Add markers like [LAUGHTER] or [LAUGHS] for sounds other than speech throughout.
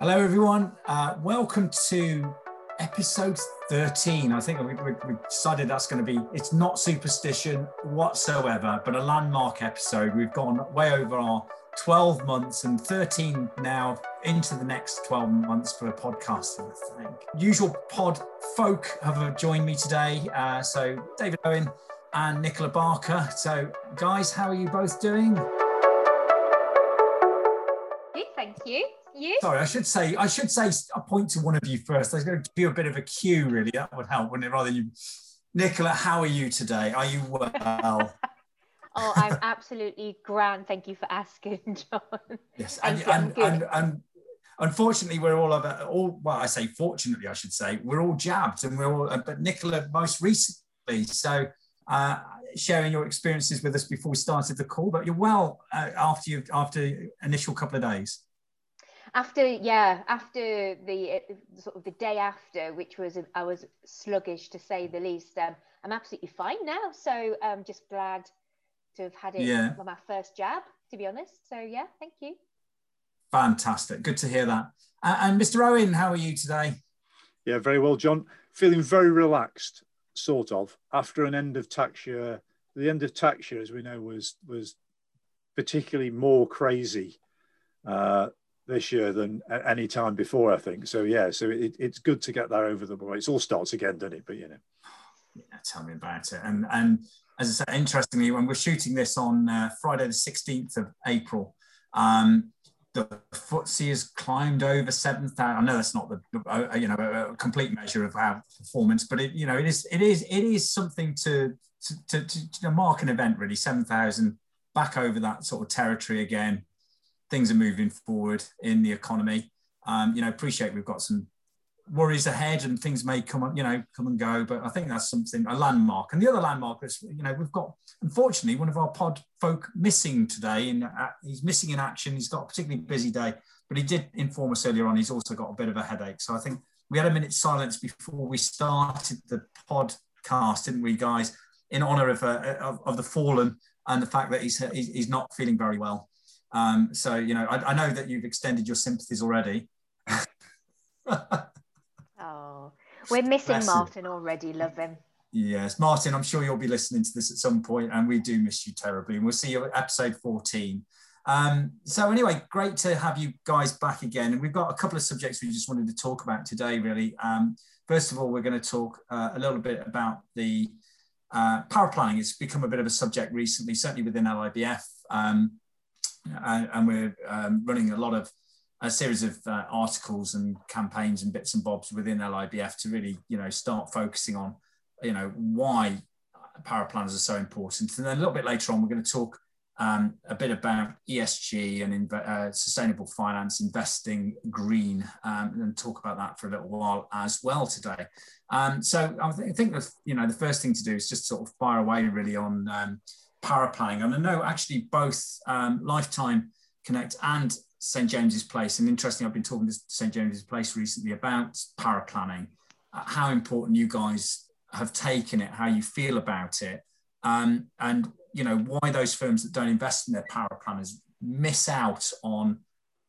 Hello, everyone. Uh, welcome to episode 13. I think we, we, we decided that's going to be, it's not superstition whatsoever, but a landmark episode. We've gone way over our 12 months and 13 now into the next 12 months for a podcast, I think. Usual pod folk have joined me today. Uh, so David Owen and Nicola Barker. So, guys, how are you both doing? You. Sorry, I should say I should say a point to one of you first. I was going to give you a bit of a cue, really. That would help, wouldn't it? Rather you, Nicola. How are you today? Are you well? [LAUGHS] oh, I'm absolutely grand. Thank you for asking, [LAUGHS] John. Yes, and, and, and, and, unfortunately, we're all of all. Well, I say fortunately, I should say we're all jabbed, and we're all. But Nicola, most recently, so. Uh, sharing your experiences with us before we started the call, but you're well uh, after you after initial couple of days after yeah after the uh, sort of the day after which was i was sluggish to say the least um, i'm absolutely fine now. So i'm um, just glad to have had it yeah. on my first jab to be honest. So yeah thank you. Fantastic. Good to hear that. Uh, and mr owen how are you today? Yeah very well john. Feeling very relaxed sort of after an end of tax year. The end of tax year as we know was was particularly more crazy uh, this year than any time before, I think. So yeah, so it, it's good to get that over the board. It all starts again, doesn't it? But you know, yeah, tell me about it. And and as I said, interestingly, when we're shooting this on uh, Friday the sixteenth of April, um, the FTSE has climbed over seven thousand. I know that's not the uh, you know a complete measure of our performance, but it you know it is it is it is something to to, to, to mark an event really. Seven thousand back over that sort of territory again things are moving forward in the economy. Um, you know, appreciate we've got some worries ahead and things may come up, you know, come and go, but I think that's something, a landmark. And the other landmark is, you know, we've got, unfortunately, one of our pod folk missing today and uh, he's missing in action. He's got a particularly busy day, but he did inform us earlier on, he's also got a bit of a headache. So I think we had a minute's silence before we started the podcast, didn't we, guys, in honor of, uh, of, of the fallen and the fact that he's, he's not feeling very well. Um, so, you know, I, I, know that you've extended your sympathies already. [LAUGHS] oh, we're missing Bless Martin him. already. Love him. Yes, Martin, I'm sure you'll be listening to this at some point, and we do miss you terribly. And we'll see you at episode 14. Um, so, anyway, great to have you guys back again. And we've got a couple of subjects we just wanted to talk about today, really. Um, first of all, we're going to talk uh, a little bit about the uh, paraplanning. It's become a bit of a subject recently, certainly within LIBF. Um, and, and we're um, running a lot of a series of uh, articles and campaigns and bits and bobs within LIBF to really, you know, start focusing on, you know, why paraplanners are so important. And then a little bit later on, we're going to talk um, a bit about ESG and uh, sustainable finance, investing green, um, and talk about that for a little while as well today. Um, so I, th- I think the, you know the first thing to do is just sort of fire away really on paraplanning. And I know actually both um, Lifetime Connect and St James's Place. And interesting, I've been talking to St James's Place recently about paraplanning, uh, how important you guys have taken it, how you feel about it, um, and you know why those firms that don't invest in their paraplanners miss out on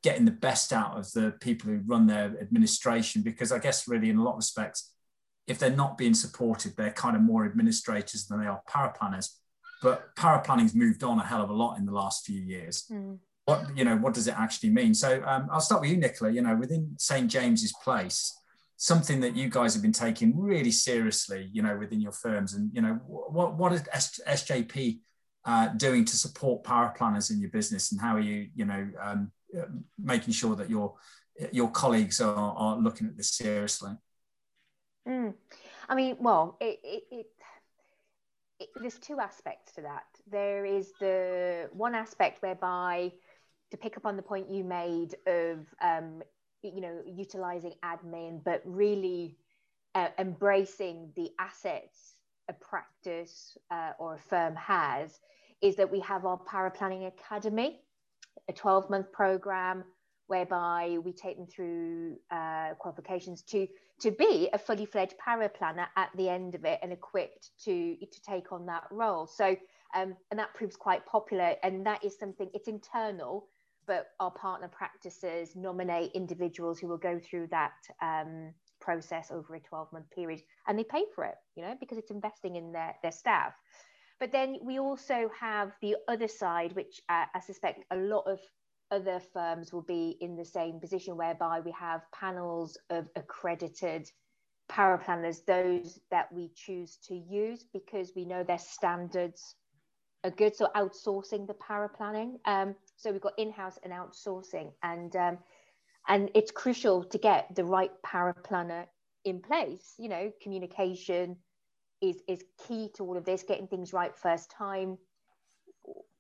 getting the best out of the people who run their administration. Because I guess really, in a lot of respects, if they're not being supported, they're kind of more administrators than they are paraplanners but paraplanning's moved on a hell of a lot in the last few years. Mm. What you know, what does it actually mean? So um, I'll start with you, Nicola. You know, within St James's Place, something that you guys have been taking really seriously, you know, within your firms, and you know, what what is SJP uh, doing to support paraplanners in your business, and how are you, you know, um, making sure that your your colleagues are, are looking at this seriously? Mm. I mean, well, it, it, it it, there's two aspects to that. There is the one aspect whereby, to pick up on the point you made of, um, you know, utilizing admin, but really uh, embracing the assets a practice uh, or a firm has, is that we have our Paraplanning Academy, a 12 month program whereby we take them through uh, qualifications to to be a fully fledged paraplanner at the end of it and equipped to to take on that role. So um, and that proves quite popular, and that is something it's internal, but our partner practices nominate individuals who will go through that um, process over a 12 month period and they pay for it, you know, because it's investing in their, their staff. But then we also have the other side, which uh, I suspect a lot of other firms will be in the same position, whereby we have panels of accredited paraplanners, those that we choose to use because we know their standards are good. So outsourcing the paraplanning. Um, so we've got in-house and outsourcing, and um, and it's crucial to get the right paraplanner in place. You know, communication is is key to all of this. Getting things right first time,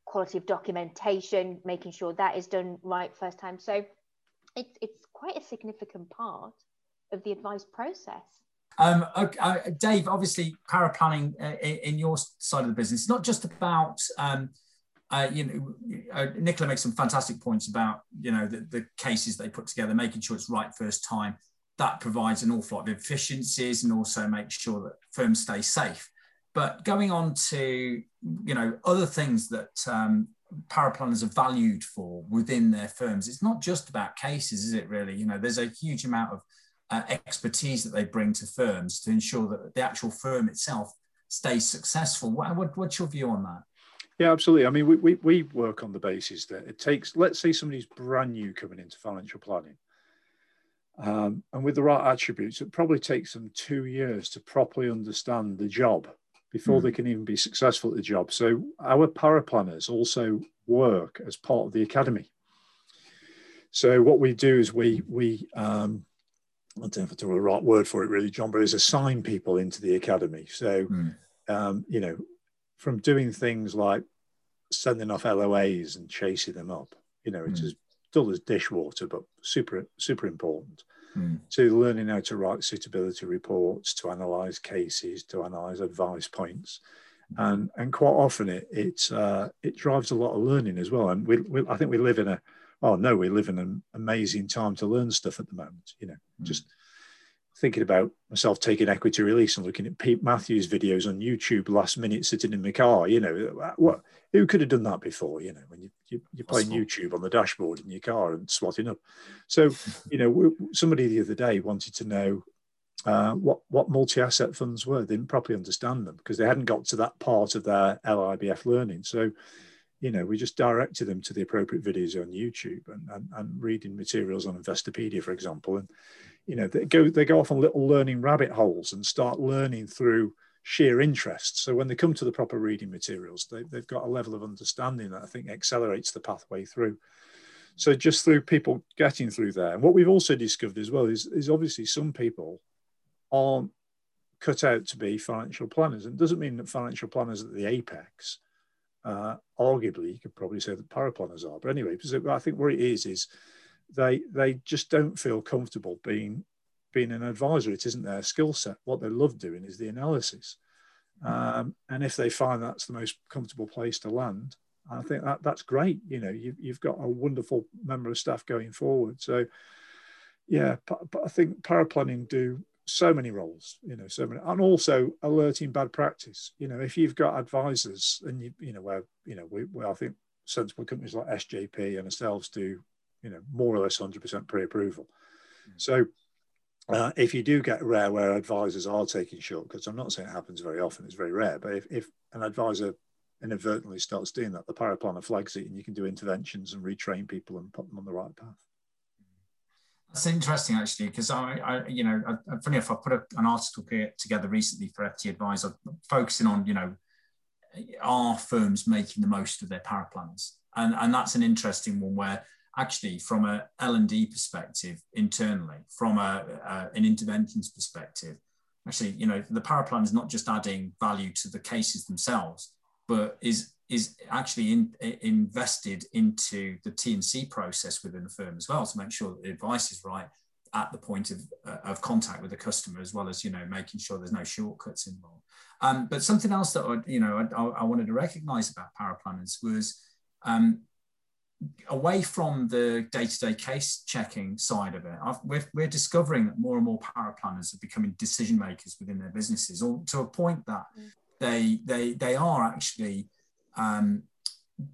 quality of documentation, making sure that is done right first time. So it's it's quite a significant part of the advice process. Um, okay, uh, Dave, obviously, paraplanning uh, in your side of the business, it's not just about, um, uh, you know, uh, Nicola makes some fantastic points about, you know, the, the, cases they put together, making sure it's right first time. That provides an awful lot of efficiencies and also makes sure that firms stay safe. But going on to, you know, other things that um, paraplanners are valued for within their firms, it's not just about cases, is it really? You know, there's a huge amount of uh, expertise that they bring to firms to ensure that the actual firm itself stays successful. What, what, what's your view on that? Yeah, absolutely. I mean, we, we, we work on the basis that it takes, let's say somebody's brand new coming into financial planning. Um, and with the right attributes, it probably takes them two years to properly understand the job before mm. they can even be successful at the job. So our paraplanners also work as part of the academy. So what we do is we we um, I don't know if it's the right word for it really, John, but is assign people into the academy. So, mm. um, you know, from doing things like sending off LOAs and chasing them up, you know, it's mm. as dull as dishwater, but super, super important. Mm. To learning how to write suitability reports, to analyze cases, to analyze advice points, hmm. and and quite often it it uh, it drives a lot of learning as well. And we, we I think we live in a oh no, we live in an amazing time to learn stuff at the moment. You know, mm. just thinking about myself taking equity release and looking at Pete Matthews videos on YouTube last minute sitting in my car. You know, what who could have done that before? You know, when you, you you're playing YouTube on the dashboard in your car and swatting up. So, you know, somebody the other day wanted to know uh, what what multi-asset funds were. They didn't properly understand them because they hadn't got to that part of their LIBF learning. So you know, we just directed them to the appropriate videos on YouTube and, and, and reading materials on Investopedia, for example. And, you know, they go, they go off on little learning rabbit holes and start learning through sheer interest. So when they come to the proper reading materials, they, they've got a level of understanding that I think accelerates the pathway through. So just through people getting through there. And what we've also discovered as well is, is obviously some people aren't cut out to be financial planners. And it doesn't mean that financial planners at the apex uh, arguably, you could probably say that paraplanners are. But anyway, I think what it is is they they just don't feel comfortable being being an advisor. It isn't their skill set. What they love doing is the analysis. Um, and if they find that's the most comfortable place to land, I think that that's great. You know, you've, you've got a wonderful member of staff going forward. So, yeah, but, but I think paraplanning do so many roles, you know, so many, and also alerting bad practice. You know, if you've got advisors and you, you know, where, you know, we, where I think sensible companies like SJP and ourselves do, you know, more or less 100% pre-approval. Mm. So uh, if you do get rare where advisors are taking shortcuts, I'm not saying it happens very often, it's very rare, but if, if an advisor inadvertently starts doing that, the paraplanner flags it and you can do interventions and retrain people and put them on the right path. That's interesting, actually, because I, I, you know, I, funny enough, I put a, an article together recently for FT Advisor, focusing on, you know, are firms making the most of their paraplans, and and that's an interesting one where actually, from a L and D perspective, internally, from a, a, an interventions perspective, actually, you know, the paraplan is not just adding value to the cases themselves, but is is actually in, invested into the T&C process within the firm as well to make sure that the advice is right at the point of, uh, of contact with the customer as well as you know making sure there's no shortcuts involved. Um, but something else that I, you know I, I wanted to recognize about paraplanners was um, away from the day-to-day case checking side of it we're, we're discovering that more and more paraplanners are becoming decision makers within their businesses or to a point that mm. they they they are actually um,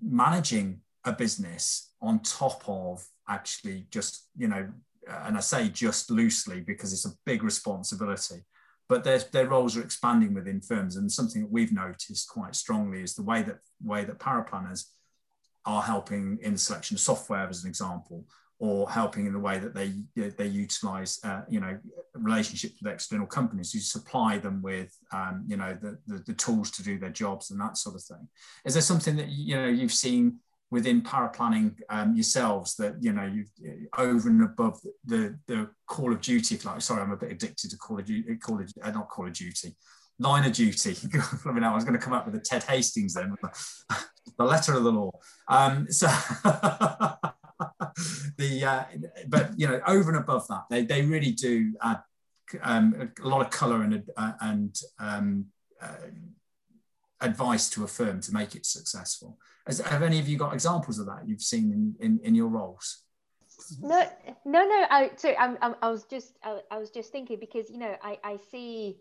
managing a business on top of actually just, you know, and I say just loosely because it's a big responsibility, but their, their roles are expanding within firms. And something that we've noticed quite strongly is the way that way that paraplanners are helping in the selection of software, as an example, or helping in the way that they they utilize uh, you know relationships with external companies who supply them with um, you know the, the, the tools to do their jobs and that sort of thing. Is there something that you know you've seen within paraplanning um, yourselves that you know you over and above the the Call of Duty? Like, sorry, I'm a bit addicted to Call of Duty. Call of uh, not Call of Duty. Line of Duty. [LAUGHS] I mean, I was going to come up with a Ted Hastings then, [LAUGHS] the letter of the law. Um, so [LAUGHS] the uh, but you know over and above that they, they really do add um, a lot of color and uh, and um, uh, advice to a firm to make it successful have any of you got examples of that you've seen in, in, in your roles no no no i I'm, I'm, i was just I, I was just thinking because you know i i see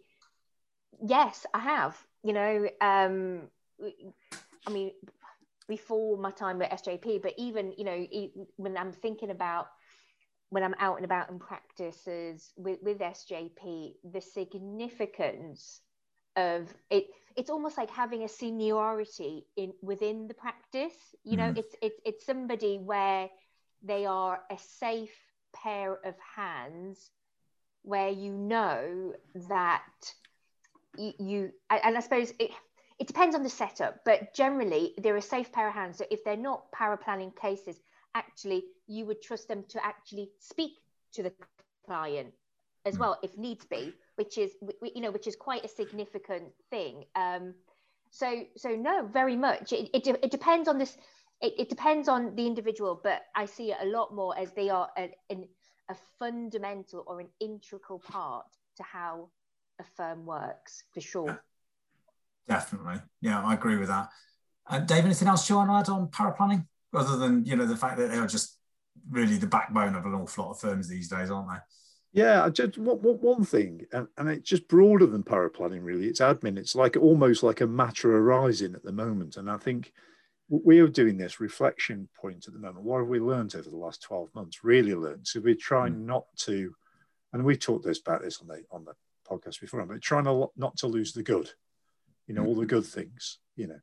yes i have you know um i mean before my time at SJP, but even you know when I'm thinking about when I'm out and about in practices with, with SJP, the significance of it it's almost like having a seniority in within the practice you know mm. it's it's it's somebody where they are a safe pair of hands where you know that you, you and i suppose it, it depends on the setup, but generally they're a safe pair of hands. So if they're not paraplanning cases, actually you would trust them to actually speak to the client as hmm. well if needs be, which is you know which is quite a significant thing. Um, so so no, very much. It, it, it depends on this. It, it, depends on the individual, but I see it a lot more as they are a, a fundamental or an integral part to how a firm works for sure. Definitely. Yeah, I agree with that. Uh, Dave, anything else you want to add on paraplanning, other than you know the fact that they are just really the backbone of an awful lot of firms these days, aren't they? Yeah, just one thing, and, and it's just broader than paraplanning, really. It's admin. It's like almost like a matter arising at the moment. And I think we are doing this reflection point at the moment. What have we learned over the last 12 months? Really learned. So we're trying mm. not to, and we talked this about this on the on the podcast before, but trying to, not to lose the good you know, all the good things, you know.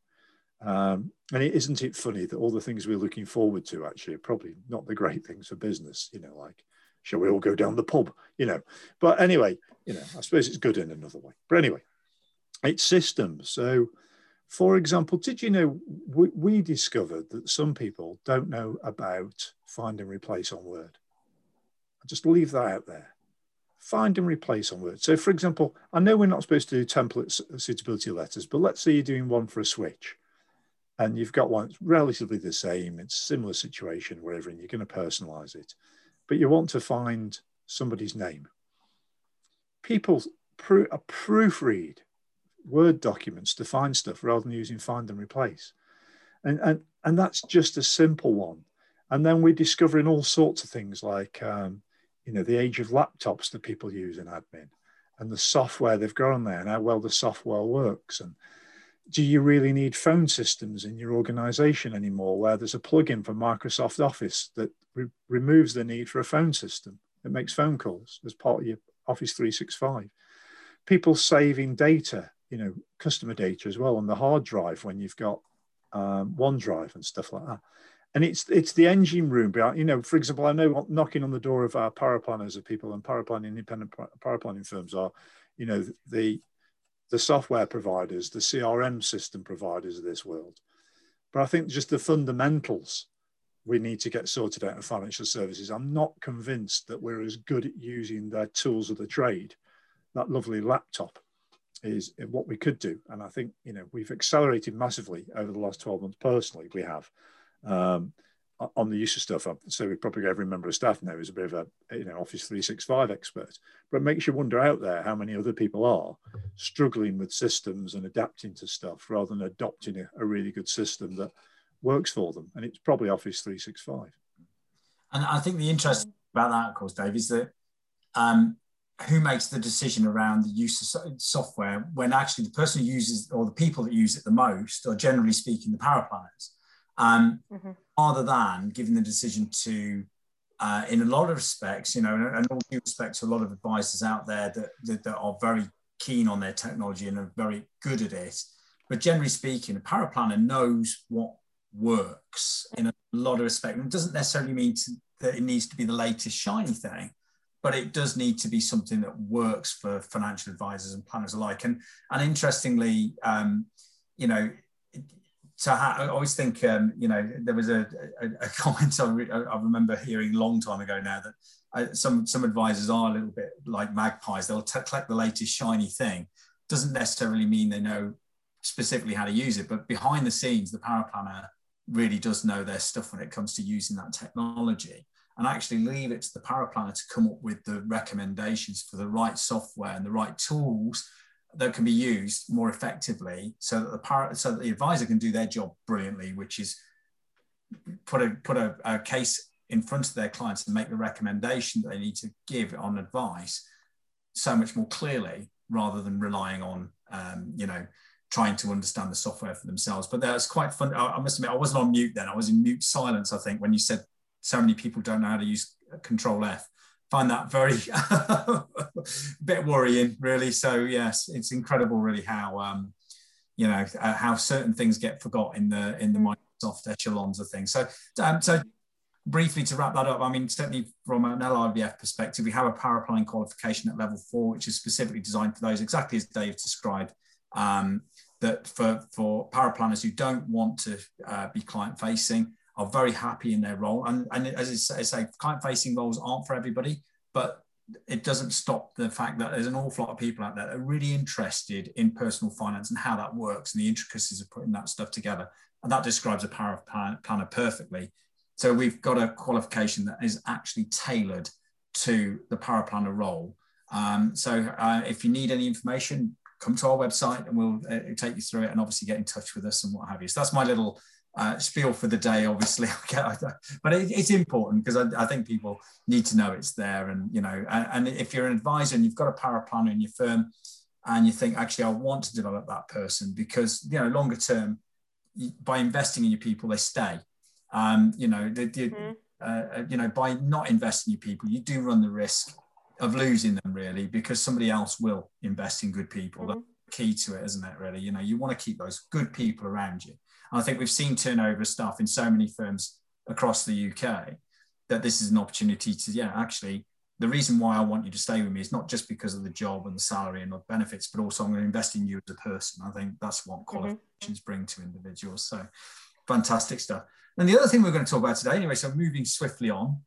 Um, and is isn't it funny that all the things we're looking forward to actually are probably not the great things for business, you know, like, shall we all go down the pub, you know? But anyway, you know, I suppose it's good in another way. But anyway, it's systems. So, for example, did you know we, we discovered that some people don't know about find and replace on Word? I'll just leave that out there find and replace on Word. So for example, I know we're not supposed to do template suitability letters, but let's say you're doing one for a switch and you've got one that's relatively the same, it's similar situation, wherever, and you're going to personalize it, but you want to find somebody's name. People pro proofread Word documents to find stuff rather than using find and replace. And, and, and that's just a simple one. And then we're discovering all sorts of things like um, you know, the age of laptops that people use in admin and the software they've on there and how well the software works. And do you really need phone systems in your organization anymore where there's a plugin for Microsoft Office that re removes the need for a phone system that makes phone calls as part of your Office 365? People saving data, you know, customer data as well on the hard drive when you've got um, OneDrive and stuff like that and it's it's the engine room behind you know for example i know what knocking on the door of our paraplanners of people and paraplanning independent paraplanning firms are you know the the software providers the crm system providers of this world. But i think just the fundamentals we need to get sorted out in financial services. I'm not convinced that we're as good at using their tools of the trade. That lovely laptop is what we could do. And i think you know we've accelerated massively over the last 12 months personally we have um, on the use of stuff. So we probably every member of staff now is a bit of a you know Office 365 expert. But it makes you wonder out there how many other people are struggling with systems and adapting to stuff rather than adopting a, a really good system that works for them. And it's probably Office 365. And I think the interest about that, of course, Dave, is that um, who makes the decision around the use of software when actually the person who uses or the people that use it the most are generally speaking the paraplanners um, mm-hmm. rather than giving the decision to, uh, in a lot of respects, you know, and, and all due respect to a lot of advisors out there that, that, that are very keen on their technology and are very good at it. But generally speaking, a power paraplanner knows what works in a lot of respects. It doesn't necessarily mean to, that it needs to be the latest shiny thing, but it does need to be something that works for financial advisors and planners alike. And and interestingly, um, you know, so I always think, um, you know, there was a, a, a [LAUGHS] comment I, re- I, remember hearing a long time ago now that uh, some some advisors are a little bit like magpies. They'll t- collect the latest shiny thing. Doesn't necessarily mean they know specifically how to use it, but behind the scenes, the paraplanner really does know their stuff when it comes to using that technology and actually leave it to the paraplanner to come up with the recommendations for the right software and the right tools that can be used more effectively so that the so that the advisor can do their job brilliantly, which is put a put a, a case in front of their clients and make the recommendation that they need to give on advice so much more clearly rather than relying on um, you know trying to understand the software for themselves. But that's quite fun. I, I must admit, I wasn't on mute then. I was in mute silence, I think, when you said so many people don't know how to use Control F. Find that very [LAUGHS] bit worrying, really. So yes, it's incredible, really, how um, you know uh, how certain things get forgot in the in the. Microsoft echelons of things. So um, so briefly to wrap that up, I mean, certainly from an LIBF perspective, we have a paraplanning qualification at level four, which is specifically designed for those, exactly as Dave described. Um, that for, for paraplanners who don't want to uh, be client facing, are very happy in their role. And, and as I say, client facing roles aren't for everybody, but it doesn't stop the fact that there's an awful lot of people out there that are really interested in personal finance and how that works and the intricacies of putting that stuff together. And that describes a power of planner perfectly. So we've got a qualification that is actually tailored to the paraplanner role. Um, so uh, if you need any information, come to our website and we'll uh, take you through it and obviously get in touch with us and what have you. So that's my little uh, spiel for the day, obviously. [LAUGHS] but it, it's important because I, I, think people need to know it's there. And, you know, and, and, if you're an advisor and you've got a paraplanner in your firm and you think, actually, I want to develop that person because, you know, longer term, by investing in your people, they stay. Um, you know, the, the, mm-hmm. uh, uh you know, by not investing in your people, you do run the risk of losing them really because somebody else will invest in good people. Mm-hmm. That's key to it, isn't it? Really, you know, you want to keep those good people around you. I think we've seen turnover staff in so many firms across the UK that this is an opportunity to, yeah, actually, the reason why I want you to stay with me is not just because of the job and the salary and the benefits, but also I'm going to invest in you as a person. I think that's what mm-hmm. qualifications mm-hmm. bring to individuals. So fantastic stuff. And the other thing we're going to talk about today, anyway, so moving swiftly on,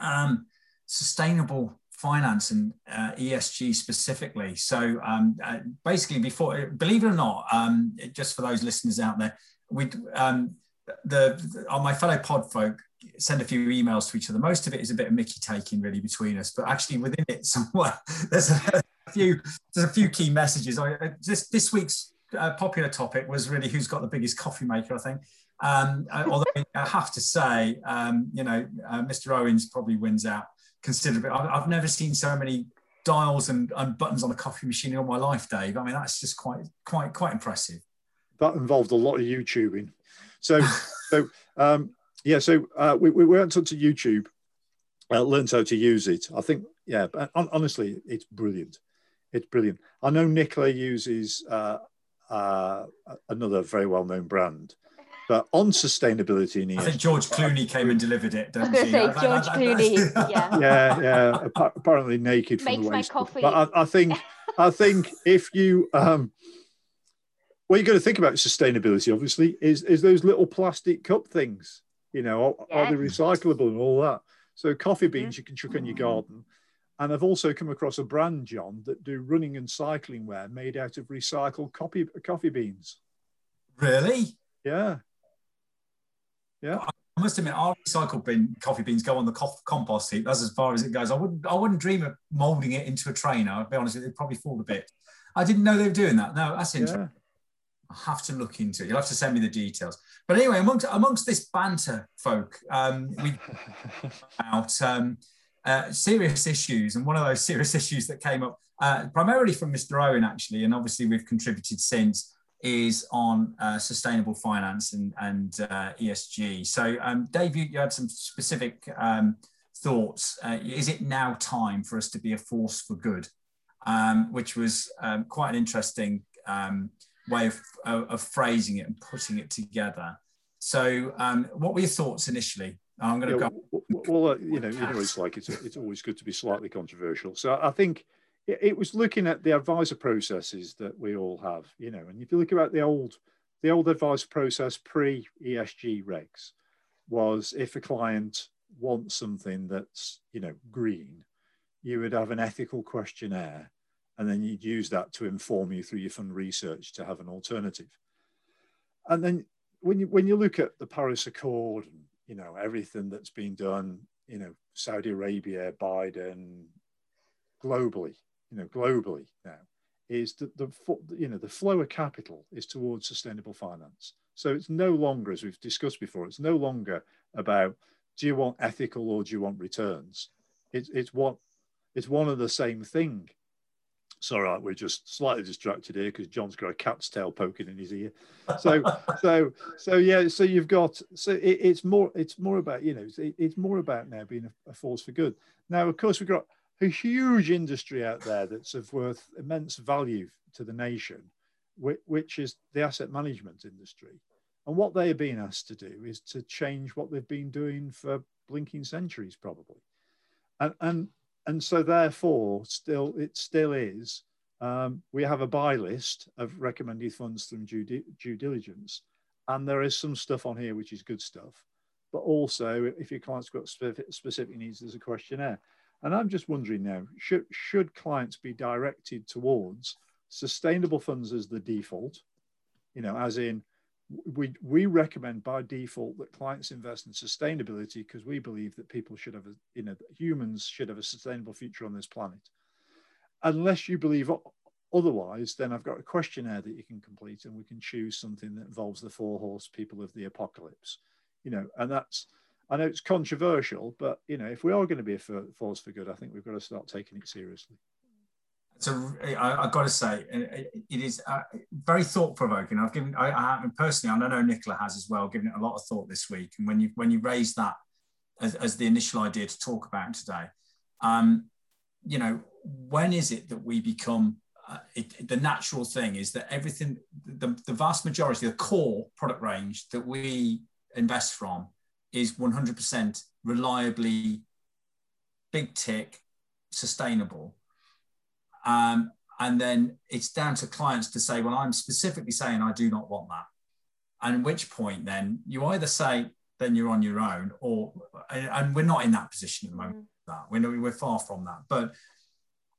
um, sustainable finance and uh, ESG specifically. So um, uh, basically, before, believe it or not, um, just for those listeners out there, we um, the, the on my fellow pod folk send a few emails to each other. Most of it is a bit of Mickey taking really between us, but actually within it [LAUGHS] somewhere there's a, few there's a few key messages. I, this this week's uh, popular topic was really who's got the biggest coffee maker. I think. Um, although I have to say, um, you know, uh, Mr. Owens probably wins out considerably. I've, I've never seen so many dials and, and buttons on a coffee machine in all my life, Dave. I mean, that's just quite quite quite impressive that involved a lot of YouTubing. So, [LAUGHS] so um, yeah, so uh, we, we went onto YouTube, uh, learned how to use it. I think, yeah, but honestly, it's brilliant. It's brilliant. I know Nicola uses uh, uh, another very well-known brand, but on sustainability and I think George Clooney came and delivered it. I was going to say George Clooney. [LAUGHS] yeah. Yeah, yeah. Apparently naked from Makes the waist. my coffee. But I, I think, I think if you um, what you've got to think about sustainability, obviously, is is those little plastic cup things. You know, are, yeah. are they recyclable and all that? So coffee mm-hmm. beans mm-hmm. you can chuck in your garden. And I've also come across a brand, John, that do running and cycling wear made out of recycled coffee coffee beans. Really? Yeah. Yeah. I must admit, our recycled bin, coffee beans go on the compost heap. That's as far as it goes. I wouldn't, I wouldn't dream of molding it into a trainer. I'll be honest, it'd probably fall a bit. I didn't know they were doing that. No, that's interesting. Yeah. I have to look into it. You'll have to send me the details. But anyway, amongst, amongst this banter, folk, um, we [LAUGHS] about um, uh, serious issues, and one of those serious [LAUGHS] issues that came up uh, primarily from Mr. Owen, actually, and obviously we've contributed since, is on uh, sustainable finance and, and uh, ESG. So, um, Dave, you, you, had some specific um, thoughts. Uh, is it now time for us to be a force for good? Um, which was um, quite an interesting um, way of, of, of, phrasing it and putting it together. So, um, what were your thoughts initially? I'm going to yeah, go. Well, uh, you know, you know, it's like it's it's always good to be slightly controversial. So, I think it was looking at the advisor processes that we all have, you know, and if you look about the old, the old advice process pre ESG regs was if a client wants something that's, you know, green, you would have an ethical questionnaire and then you'd use that to inform you through your fund research to have an alternative. And then when you when you look at the Paris Accord and you know everything that's been done, you know, Saudi Arabia, Biden, globally, you know, globally now, is that the you know the flow of capital is towards sustainable finance. So it's no longer, as we've discussed before, it's no longer about do you want ethical or do you want returns. It's it's what it's one of the same thing. Sorry, we're just slightly distracted here because John's got a cat's tail poking in his ear. So, [LAUGHS] so, so yeah. So you've got. So it, it's more. It's more about you know. It, it's more about now being a, a force for good. Now, of course, we've got a huge industry out there that's of worth immense value to the nation, which is the asset management industry. And what they are being asked to do is to change what they've been doing for blinking centuries, probably. And, and, and so therefore, still, it still is. Um, we have a buy list of recommended funds from due, due diligence. And there is some stuff on here which is good stuff. But also, if your client's got specific, specific needs, there's a questionnaire. And I'm just wondering now, should, should clients be directed towards sustainable funds as the default? You know, as in, we, we recommend by default that clients invest in sustainability because we believe that people should have, a, you know, humans should have a sustainable future on this planet. Unless you believe otherwise, then I've got a questionnaire that you can complete and we can choose something that involves the four horse people of the apocalypse. You know, and that's, I know it's controversial, but you know, if we are going to be a force for good, I think we've got to start taking it seriously. So I, have got to say, it is uh, very thought provoking. I've given, I, I personally, I know Nicola has as well, given it a lot of thought this week. And when you when you raised that as, as the initial idea to talk about today, um, you know, when is it that we become uh, it, the natural thing is that everything, the, the vast majority, the core product range that we invest from is 100% reliably big tick, sustainable. Um, and then it's down to clients to say, well, I'm specifically saying I do not want that. And at which point then you either say, then you're on your own, or, and we're not in that position at the moment. Mm. That we're, we're far from that. But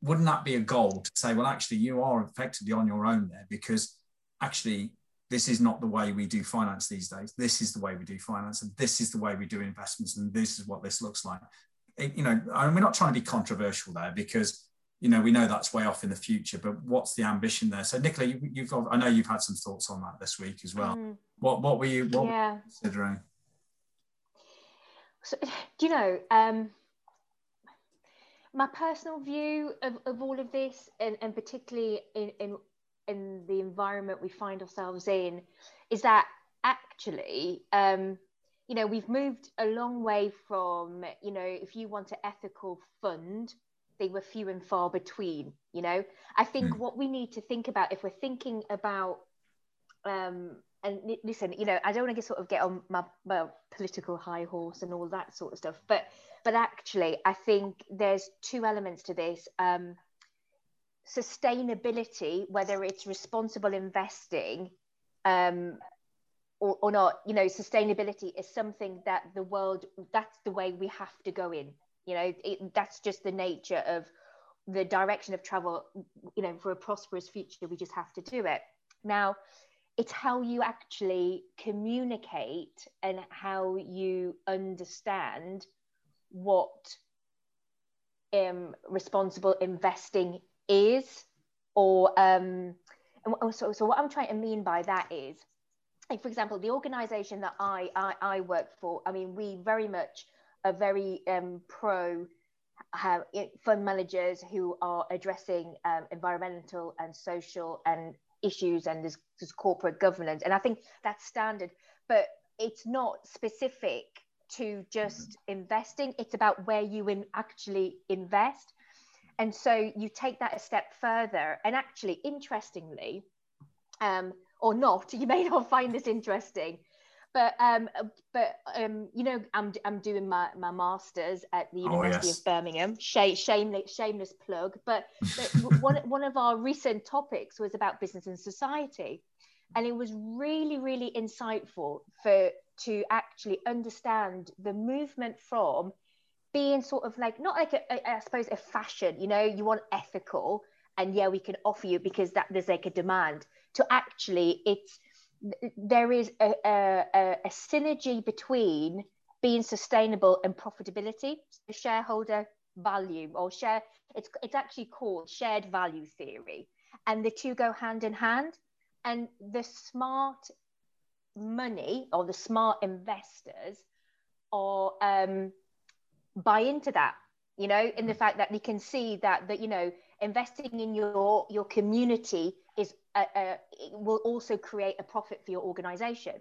wouldn't that be a goal to say, well, actually, you are effectively on your own there because actually this is not the way we do finance these days. This is the way we do finance, and this is the way we do investments, and this is what this looks like. It, you know, and we're not trying to be controversial there because you know we know that's way off in the future. But what's the ambition there? So, Nicola, you, have got, I know you've had some thoughts on that this week as well. Mm. What what were you what yeah. were you considering? So, do you know? Um, my personal view of, of all of this, and, and particularly in, in in the environment we find ourselves in is that actually um, you know we've moved a long way from you know if you want an ethical fund they were few and far between you know i think mm. what we need to think about if we're thinking about um, and listen you know i don't want to sort of get on my, my political high horse and all that sort of stuff but but actually i think there's two elements to this um, sustainability, whether it's responsible investing um, or, or not, you know, sustainability is something that the world, that's the way we have to go in. You know, it, that's just the nature of the direction of travel, you know, for a prosperous future, we just have to do it. Now, it's how you actually communicate and how you understand what um, responsible investing is or um so, so what i'm trying to mean by that is like for example the organization that I, I i work for i mean we very much are very um pro have fund managers who are addressing um, environmental and social and issues and there's, there's corporate governance. And I think that's standard, but it's not specific to just investing. It's about where you in actually invest. And so you take that a step further. And actually, interestingly, um, or not, [LAUGHS] you may not find this interesting, but um, but um, you know, I'm I'm doing my, my masters at the oh, University oh, yes. of Birmingham. Sh- shameless shameless plug. But, but [LAUGHS] one one of our recent topics was about business and society, and it was really really insightful for to actually understand the movement from being sort of like not like a, a, I suppose a fashion. You know, you want ethical, and yeah, we can offer you because that there's like a demand. To actually, it's there is a, a, a, synergy between being sustainable and profitability, shareholder value or share. It's it's actually called shared value theory, and the two go hand in hand. And the smart money or the smart investors are um, buy into that. You know, in the fact that they can see that that you know investing in your your community is uh, uh, will also create a profit for your organization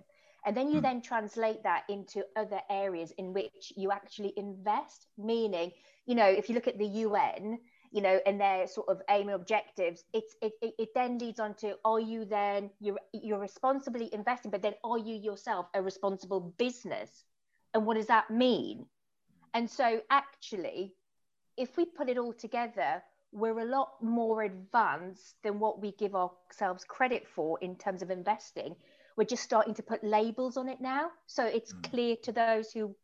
and then you mm. then translate that into other areas in which you actually invest meaning you know if you look at the un you know and their sort of aim and objectives it's it, it, it then leads on to are you then you're you're responsibly investing but then are you yourself a responsible business and what does that mean and so actually if we put it all together we're a lot more advanced than what we give ourselves credit for in terms of investing. We're just starting to put labels on it now, so it's mm. clear to those who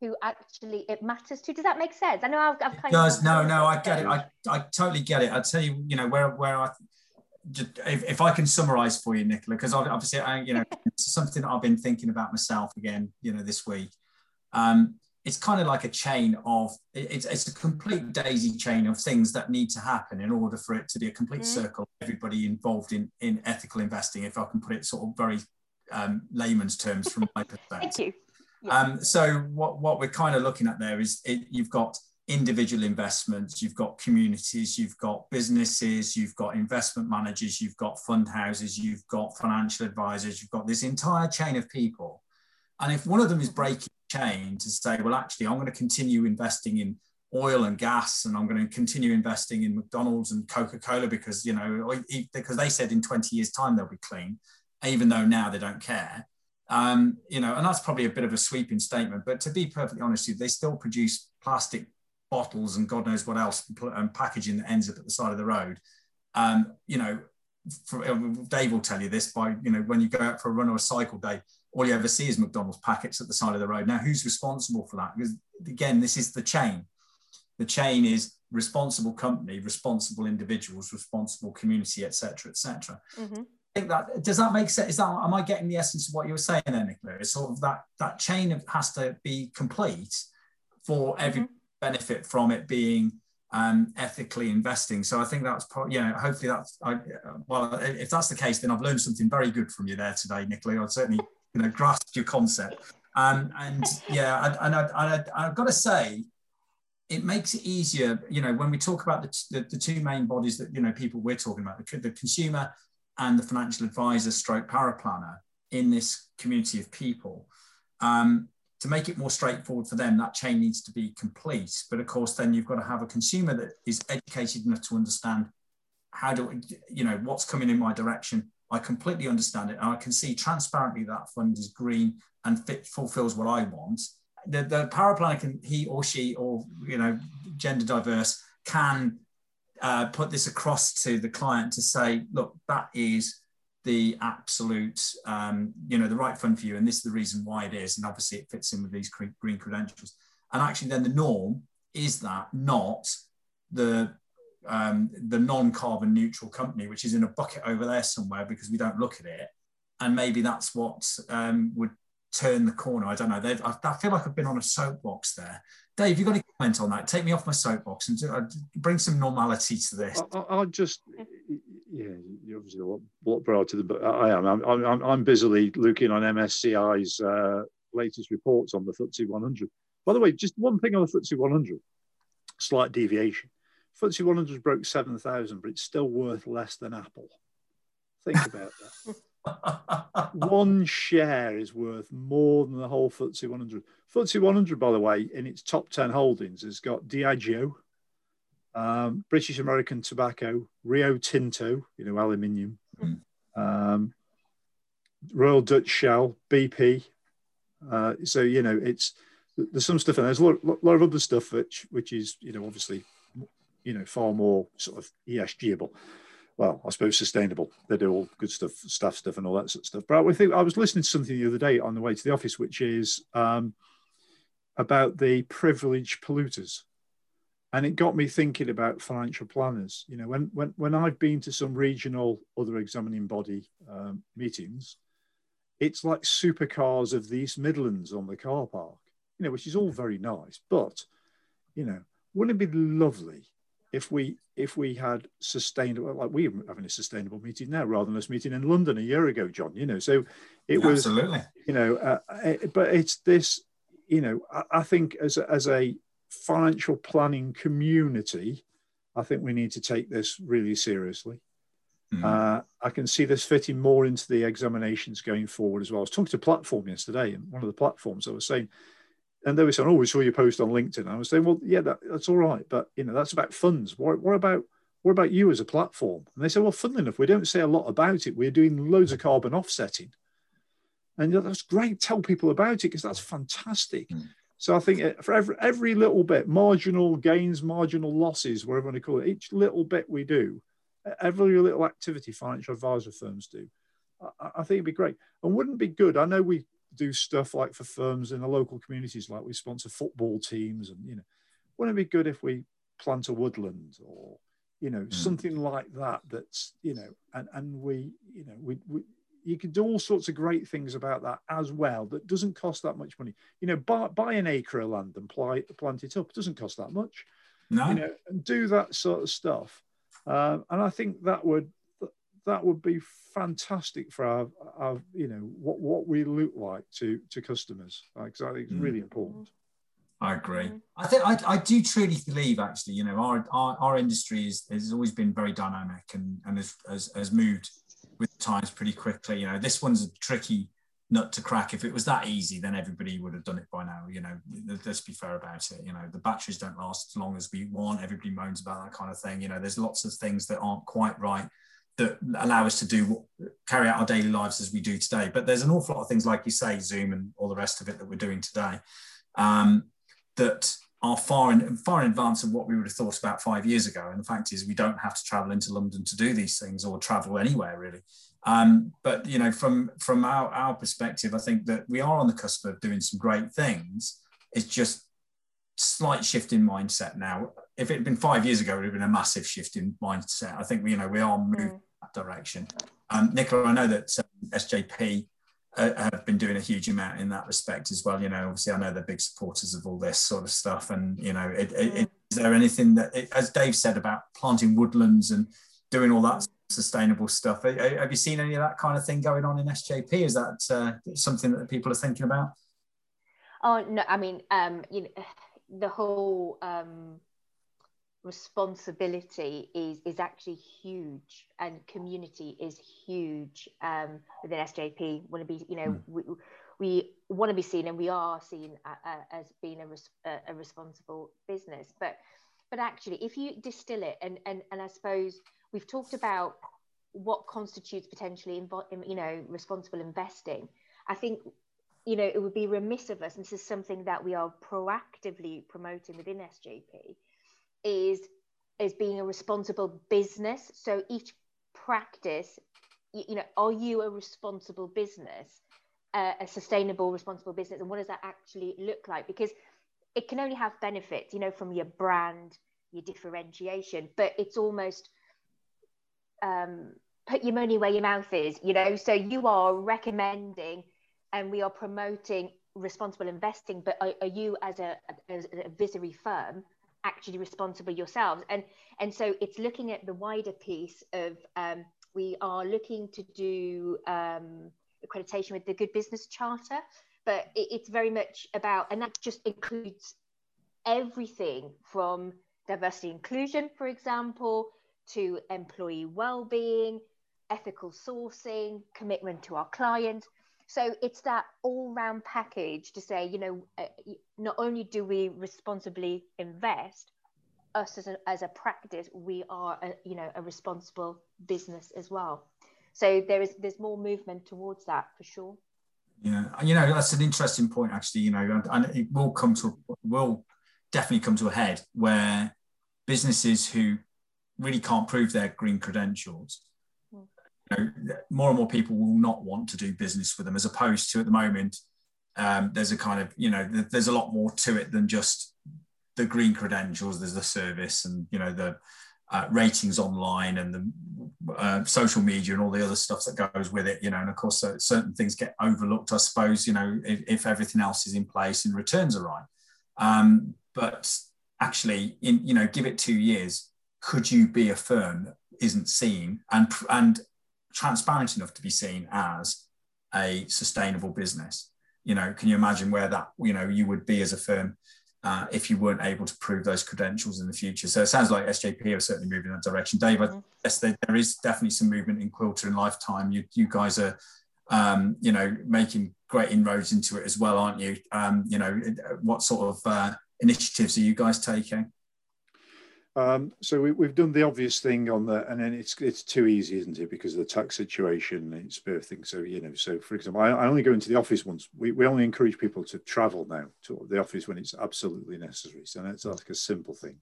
who actually it matters to. Does that make sense? I know I've, I've kind it does. of no, no, I get it. I, [LAUGHS] I totally get it. I tell you, you know, where where I if, if I can summarize for you, Nicola, because obviously, I, you know, [LAUGHS] it's something that I've been thinking about myself again, you know, this week. Um, it's kind of like a chain of it's, it's a complete daisy chain of things that need to happen in order for it to be a complete mm. circle everybody involved in in ethical investing if i can put it sort of very um, layman's terms from my [LAUGHS] perspective Thank you. Yeah. Um, so what, what we're kind of looking at there is it, you've got individual investments, you've got communities, you've got businesses, you've got investment managers, you've got fund houses, you've got financial advisors, you've got this entire chain of people. And if one of them is breaking chain to say, well, actually, I'm going to continue investing in oil and gas, and I'm going to continue investing in McDonald's and Coca-Cola because you know because they said in 20 years' time they'll be clean, even though now they don't care. Um, you know, and that's probably a bit of a sweeping statement. But to be perfectly honest, they still produce plastic bottles and God knows what else and packaging that ends up at the side of the road. Um, you know, for, Dave will tell you this by you know when you go out for a run or a cycle day, all you ever see is McDonald's packets at the side of the road. Now, who's responsible for that? Because again, this is the chain. The chain is responsible company, responsible individuals, responsible community, etc., etc. Mm-hmm. I think that does that make sense? Is that am I getting the essence of what you were saying there, Nicola? It's sort of that that chain of, has to be complete for every mm-hmm. benefit from it being um, ethically investing. So I think that's probably, you know, hopefully that's, I, well, if that's the case, then I've learned something very good from you there today, Nicola. I'd certainly you know grasp your concept. Um, and yeah, and, I, I, I've got to say, it makes it easier. You know, when we talk about the, the, the two main bodies that you know people we're talking about, the, the consumer and the financial advisor, stroke paraplanner in this community of people. Um, to make it more straightforward for them, that chain needs to be complete. But of course, then you've got to have a consumer that is educated enough to understand how do you know what's coming in my direction I completely understand it. And I can see transparently that fund is green and fit, fulfills what I want. The, the paraplanner can, he or she, or, you know, gender diverse, can uh, put this across to the client to say, look, that is the absolute, um, you know, the right fund for you. And this is the reason why it is. And obviously it fits in with these green credentials. And actually then the norm is that not the um, the non-carbon neutral company, which is in a bucket over there somewhere because we don't look at it. And maybe that's what um, would turn the corner. I don't know. I, I, feel like I've been on a soapbox there. Dave, you got any comment on that? Take me off my soapbox and uh, bring some normality to this. I, will just, yeah, you're obviously a lot, broader than, but I am. I'm, I'm, I'm busily looking on MSCI's uh, latest reports on the FTSE 100. By the way, just one thing on the FTSE 100, slight deviation. FTSE 100 broke 7,000, but it's still worth less than Apple. Think about that. [LAUGHS] One share is worth more than the whole FTSE 100. FTSE 100, by the way, in its top 10 holdings, has got Diageo, um, British American Tobacco, Rio Tinto, you know, aluminium, mm. um, Royal Dutch Shell, BP. Uh, so, you know, it's there's some stuff and there's a lot, lot, of other stuff which which is you know obviously you know far more sort of ESGable. Well, I suppose sustainable. They do all good stuff, staff stuff, and all that sort of stuff. But I think I was listening to something the other day on the way to the office, which is um, about the privileged polluters, and it got me thinking about financial planners. You know, when when when I've been to some regional other examining body um, meetings, it's like supercars of the East Midlands on the car park you know, which is all very nice. But, you know, wouldn't it be lovely if we if we had sustainable like we're having a sustainable meeting now rather than us meeting in London a year ago, John. You know, so it was absolutely you know, uh, it, but it's this. You know, I, I think as a, as a financial planning community, I think we need to take this really seriously. Mm. Uh, I can see this fitting more into the examinations going forward as well. I was talking to platform yesterday, and one of the platforms I was saying, and they were saying, "Oh, we saw your post on LinkedIn." I was saying, "Well, yeah, that, that's all right, but you know, that's about funds. What, what about what about you as a platform?" And they said, "Well, funnily enough, we don't say a lot about it. We're doing loads of mm. carbon offsetting, and that's great. Tell people about it because that's mm. fantastic." Mm. So I think eh, for every every little bit, marginal gains, marginal losses, whatever you want to call it, each little bit we do, every little activity financial advisor firms do, I, I think it'd be great. And wouldn't be good. I know we do stuff like for firms in the local communities, like we sponsor football teams, and you know, wouldn't it be good if we plant a woodland or you know mm. something like that? That's you know, and and we you know we we you can do all sorts of great things about that as well that doesn't cost that much money you know buy, buy an acre of land and ply, plant it up it doesn't cost that much no. you know and do that sort of stuff um, and i think that would that would be fantastic for our, our you know what what we look like to to customers because i think it's really mm. important I agree. Mm. I think I, I do truly believe actually, you know, our, our, our industry is, has always been very dynamic and, and has, has, has moved with times pretty quickly. You know, this one's a tricky nut to crack. If it was that easy, then everybody would have done it by now. You know, let's be fair about it. You know, the batteries don't last as long as we want. Everybody moans about that kind of thing. You know, there's lots of things that aren't quite right that allow us to do carry out our daily lives as we do today. But there's an awful lot of things, like you say, Zoom and all the rest of it that we're doing today, um, that are far in far in advance of what we would have thought about five years ago. And the fact is, we don't have to travel into London to do these things or travel anywhere really. Um, but you know, from from our, our perspective, I think that we are on the cusp of doing some great things. It's just slight shift in mindset now. If it had been five years ago, it would have been a massive shift in mindset. I think you know we are moving mm. that direction. Um, Nicola, I know that um, SJP uh, have been doing a huge amount in that respect as well. You know, obviously, I know they're big supporters of all this sort of stuff. And you know, it, it, mm. is there anything that, it, as Dave said about planting woodlands and doing all that sustainable stuff? Have you seen any of that kind of thing going on in SJP? Is that uh, something that people are thinking about? Oh no, I mean, um, you know [SIGHS] the whole um, responsibility is is actually huge and community is huge um, within SJP want to be you know mm. we, we want to be seen and we are seen as being a, res- a, responsible business. But but actually if you distill it and and, and I suppose we've talked about what constitutes potentially you know responsible investing. I think you know, it would be remiss of us, and this is something that we are proactively promoting within SJP, is is being a responsible business. So each practice, you, you know, are you a responsible business, uh, a sustainable, responsible business, and what does that actually look like? Because it can only have benefits, you know, from your brand, your differentiation, but it's almost um, put your money where your mouth is, you know. So you are recommending and we are promoting responsible investing but are, are you as a, as a visory firm actually responsible yourselves and and so it's looking at the wider piece of um, we are looking to do um, accreditation with the good business charter but it, it's very much about and that just includes everything from diversity inclusion for example to employee well-being ethical sourcing, commitment to our clients. So it's that all-round package to say, you know, uh, not only do we responsibly invest, us as a, as a practice, we are, a, you know, a responsible business as well. So there is there's more movement towards that for sure. Yeah, you know that's an interesting point actually. You know, and it will come to will definitely come to a head where businesses who really can't prove their green credentials, know, more and more people will not want to do business with them, as opposed to at the moment, um, there's a kind of you know there's a lot more to it than just the green credentials. There's the service and you know the uh, ratings online and the uh, social media and all the other stuff that goes with it, you know, and of course uh, certain things get overlooked, I suppose, you know, if, if, everything else is in place and returns are right. Um, but actually, in you know, give it two years, could you be a firm that isn't seen and and transparent enough to be seen as a sustainable business? You know, can you imagine where that you know you would be as a firm uh, if you weren't able to prove those credentials in the future. So it sounds like SJP are certainly moving in that direction. Dave, mm-hmm. yes, there, there is definitely some movement in Quilter and Lifetime. You, you guys are, um, you know, making great inroads into it as well, aren't you? Um, you know, what sort of uh, initiatives are you guys taking? Um, so we, have done the obvious thing on the, and then it's it's too easy, isn't it? Because of the tax situation, it's everything. So you know, so for example, I, I, only go into the office once. We, we only encourage people to travel now to the office when it's absolutely necessary. So that's like a simple thing.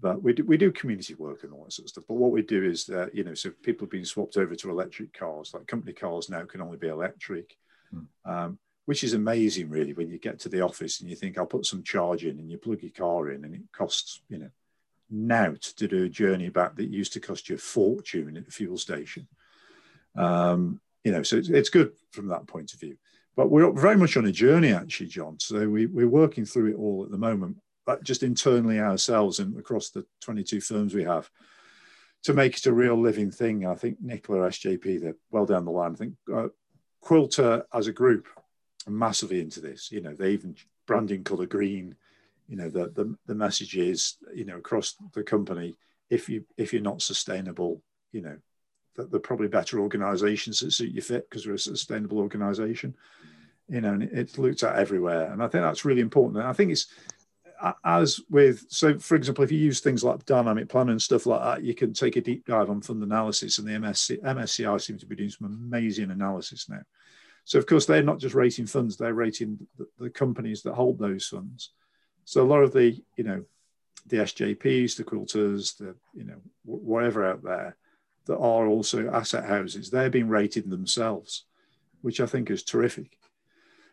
But we do, we do community work and all that sort of stuff. But what we do is that you know, so people have been swapped over to electric cars. Like company cars now can only be electric. Hmm. Um, which is amazing really when you get to the office and you think I'll put some charge in and you plug your car in and it costs you know now to do a journey back that used to cost you a fortune at the fuel station. Um, you know, so it's, it's, good from that point of view. But we're very much on a journey, actually, John. So we, we're working through it all at the moment, but just internally ourselves and across the 22 firms we have to make it a real living thing. I think Nicola SJP, they're well down the line. I think uh, Quilter as a group massively into this. You know, they even branding colour green you know the, the the message is you know across the company if you if you're not sustainable you know that they're probably better organizations that suit your fit because we're a sustainable organization you know and it's looked at everywhere. And i think that's really important. And i think it's as with so for example if you use things like dynamic planning and stuff like that you can take a deep dive on fund analysis and the MSC, msci seem to be doing some amazing analysis now. So of course they're not just rating funds they're rating the, the companies that hold those funds so a lot of the, you know, the SJPs, the quilters, the, you know, whatever out there that are also asset houses, they're being rated themselves, which I think is terrific.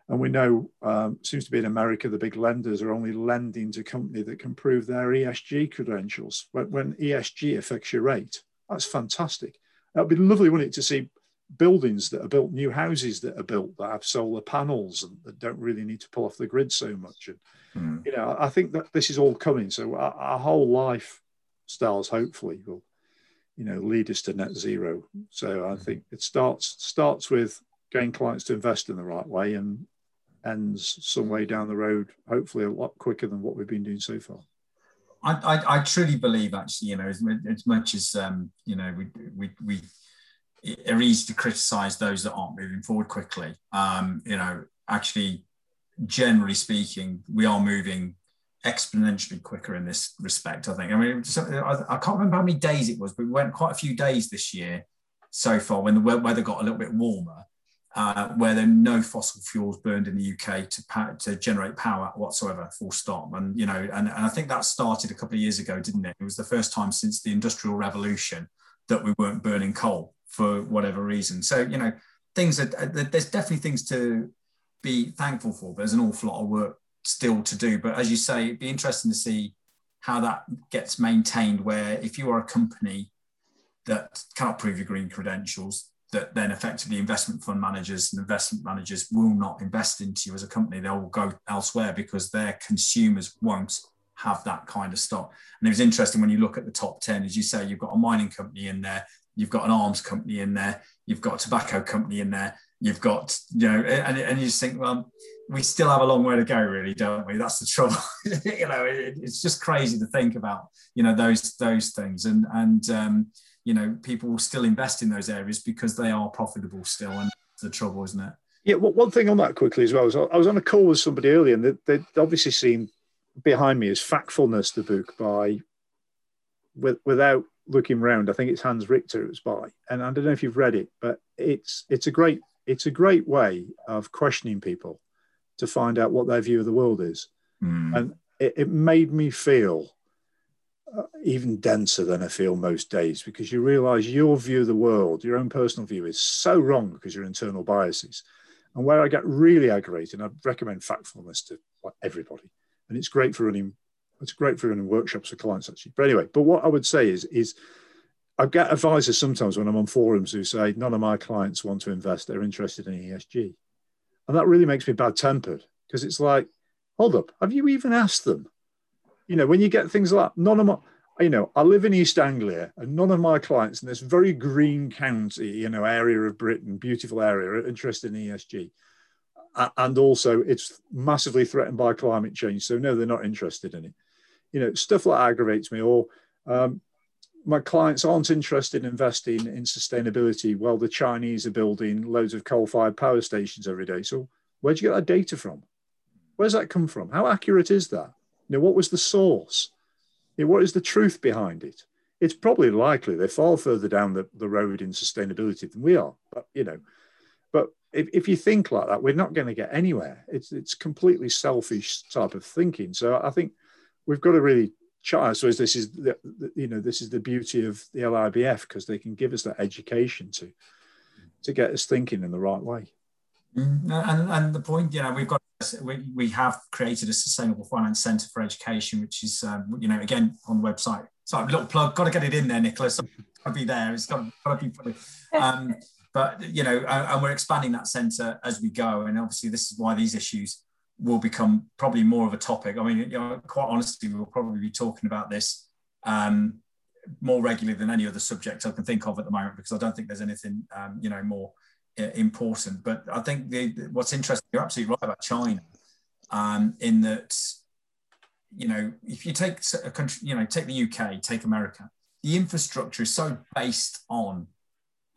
And we know, um, seems to be in America, the big lenders are only lending to company that can prove their ESG credentials. When, when ESG affects your rate, that's fantastic. That'd be lovely, wouldn't it, to see buildings that are built, new houses that are built that have solar panels and that don't really need to pull off the grid so much. And mm. you know, I think that this is all coming. So our, our, whole lifestyles hopefully will, you know, lead us to net zero. So I hmm. think it starts starts with getting clients to invest in the right way and ends some way down the road, hopefully a lot quicker than what we've been doing so far. I, I, I truly believe actually, you know, as, as much as um, you know, we we we are easy to criticize those that aren't moving forward quickly. Um, you know, actually, generally speaking, we are moving exponentially quicker in this respect. I think. I mean, I can't remember how many days it was, but we went quite a few days this year so far when the weather got a little bit warmer, uh, where there are no fossil fuels burned in the UK to to generate power whatsoever, full stop. And you know, and, and I think that started a couple of years ago, didn't it? It was the first time since the Industrial Revolution that we weren't burning coal for whatever reason. So you know, things uh, that there's definitely things to be thankful for. There's an awful lot of work still to do. But as you say, it'd be interesting to see how that gets maintained. Where if you are a company that cannot prove your green credentials, that then effectively investment fund managers and investment managers will not invest into you as a company. They will go elsewhere because their consumers won't have that kind of stock. And it was interesting when you look at the top 10, as you say, you've got a mining company in there, you've got an arms company in there, you've got a tobacco company in there, you've got, you know, and, and you just think, well, we still have a long way to go, really, don't we? That's the trouble. [LAUGHS] you know, it, it's just crazy to think about, you know, those those things. And and um, you know people will still invest in those areas because they are profitable still, and the trouble, isn't it? Yeah, well, one thing on that quickly as well. Was I was on a call with somebody earlier, and they, they obviously seen behind me is Factfulness, the book by, with, without looking round, I think it's Hans Richter it was by, and I don't know if you've read it, but it's it's a great it's a great way of questioning people to find out what their view of the world is, mm. and it, it, made me feel uh, even denser than I feel most days because you realise your view of the world, your own personal view, is so wrong because your internal biases. And where I get really aggravated, and I recommend Factfulness to everybody, and it's great for running. It's great for running workshops for clients actually. But anyway, but what I would say is is I get advisors sometimes when I'm on forums who say none of my clients want to invest; they're interested in ESG, and that really makes me bad tempered because it's like, hold up, have you even asked them? You know, when you get things like none of my you know, I live in East Anglia, and none of my clients in this very green county, you know, area of Britain, beautiful area, are interested in ESG. And also, it's massively threatened by climate change. So, no, they're not interested in it. You know, stuff like aggravates me. Or um, my clients aren't interested in investing in sustainability. while the Chinese are building loads of coal fired power stations every day. So, where'd you get that data from? Where's that come from? How accurate is that? You know, what was the source? You know, what is the truth behind it? It's probably likely they're far further down the, the road in sustainability than we are. But you know, but if, if you think like that, we're not going to get anywhere. It's it's completely selfish type of thinking. So I think we've got to really. I suppose this is the, you know this is the beauty of the LIBF because they can give us that education to to get us thinking in the right way. Mm, and, and the point, you know, we've got we, we have created a sustainable finance centre for education, which is um, you know again on the website. So a little plug, got to get it in there, Nicholas. Got to be there. It's got, to be put. Um, but you know, and we're expanding that centre as we go, and obviously this is why these issues will become probably more of a topic. I mean, you know, quite honestly, we'll probably be talking about this um, more regularly than any other subject I can think of at the moment because I don't think there's anything um, you know more important. But I think the, what's interesting, you're absolutely right about China, um, in that, you know, if you take a country, you know, take the UK, take America, the infrastructure is so based on